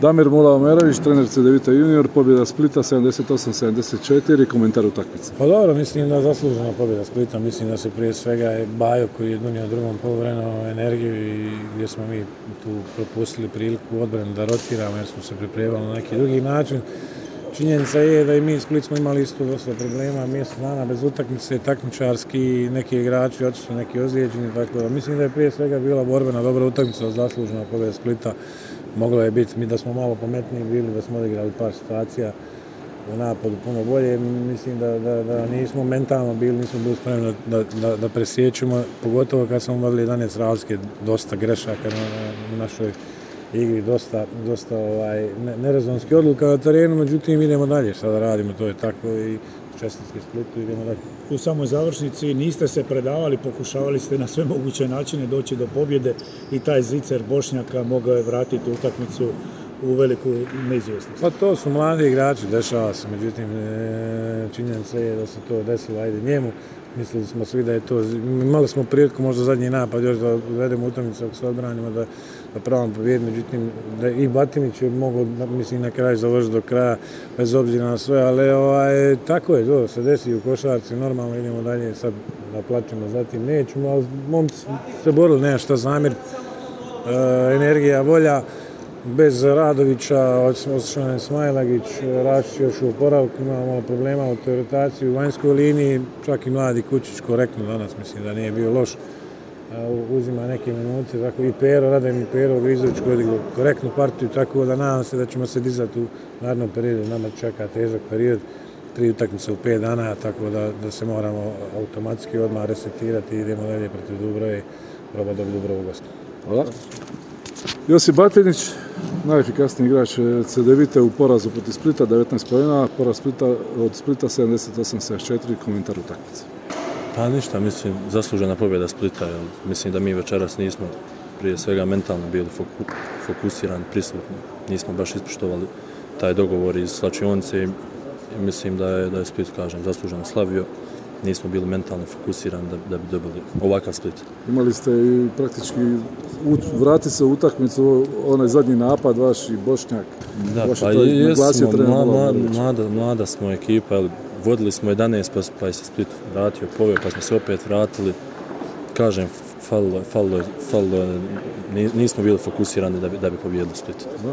Damir Mula Omerović, trener Cedevita junior, pobjeda Splita 78-74, komentar utakmice. Pa dobro, mislim da zaslužena pobjeda Splita, mislim da se prije svega je Bajo koji je donio drugom polovremenu energiju i gdje smo mi tu propustili priliku odbranu da rotiramo jer smo se pripremali na neki drugi način. Činjenica je da i mi Split smo imali isto dosta problema, mjesec dana bez utakmice, takmičarski, neki igrači otišli, neki ozlijeđeni, tako da mislim da je prije svega bila borbena dobra utakmica, zaslužena pobjeda Splita. Moglo je biti mi da smo malo pametniji bili, da smo odigrali par situacija u napadu puno bolje. Mislim da, da, da nismo mentalno bili, nismo bili spremni da, da, da presjećemo, pogotovo kad smo vodili 11 razlike, dosta grešaka na, na našoj igri dosta, dosta ovaj, odluka na terenu, međutim idemo dalje, sada radimo, to je tako i čestitke Splitu, idemo dalje. U samoj završnici niste se predavali, pokušavali ste na sve moguće načine doći do pobjede i taj zicer Bošnjaka mogao je vratiti utakmicu u veliku neizvjesnost. Pa to su mladi igrači, dešava se, međutim e, činjenica je da se to desilo, ajde njemu, mislili smo svi da je to, imali smo priliku možda zadnji napad još da uvedemo utakmicu ako se odbranimo da, da pravamo pobjed, međutim da i Batinić je mogao mislim na kraju završiti do kraja bez obzira na sve, ali ovaj, tako je, to se desi u košarci, normalno idemo dalje sad da plaćemo, zatim nećemo, ali momci se borili, nema šta e, energija, volja, bez Radovića, je Smajlagić, Rašić još u oporavku, imamo problema u rotaciji u vanjskoj liniji, čak i mladi Kućić korektno danas, mislim da nije bio loš, uzima neke minute, tako i Pero, Radim i Pero Grizović koji korektnu partiju, tako da nadam se da ćemo se dizati u narednom periodu, nama čeka težak period, tri utakmice u pet dana, tako da, da se moramo automatski odmah resetirati i idemo dalje protiv Dubrove, proba dobiti Dubrovu gostu. Hvala. Josip Batinić, najefikasniji igrač CDVite u porazu protiv Splita, 19 pojena, poraz Splita, od Splita 78-74, komentar utakmice. Pa ništa, mislim, zaslužena pobjeda Splita, jer mislim da mi večeras nismo prije svega mentalno bili foku, fokusirani, prisutni. Nismo baš ispoštovali taj dogovor iz slačionice i mislim da je, da je Split, kažem, zasluženo slavio nismo bili mentalno fokusirani da, da bi dobili ovakav split. Imali ste i praktički vrati se u utakmicu, onaj zadnji napad vaš i Bošnjak. Da, pa jesmo, mla, mla, mlada, mlada smo ekipa, ali vodili smo 11 pa, pa je se Split vratio, poveo, pa smo se opet vratili. Kažem, falilo, falilo, falilo, nismo bili fokusirani da bi, da bi pobjedili Split. Da.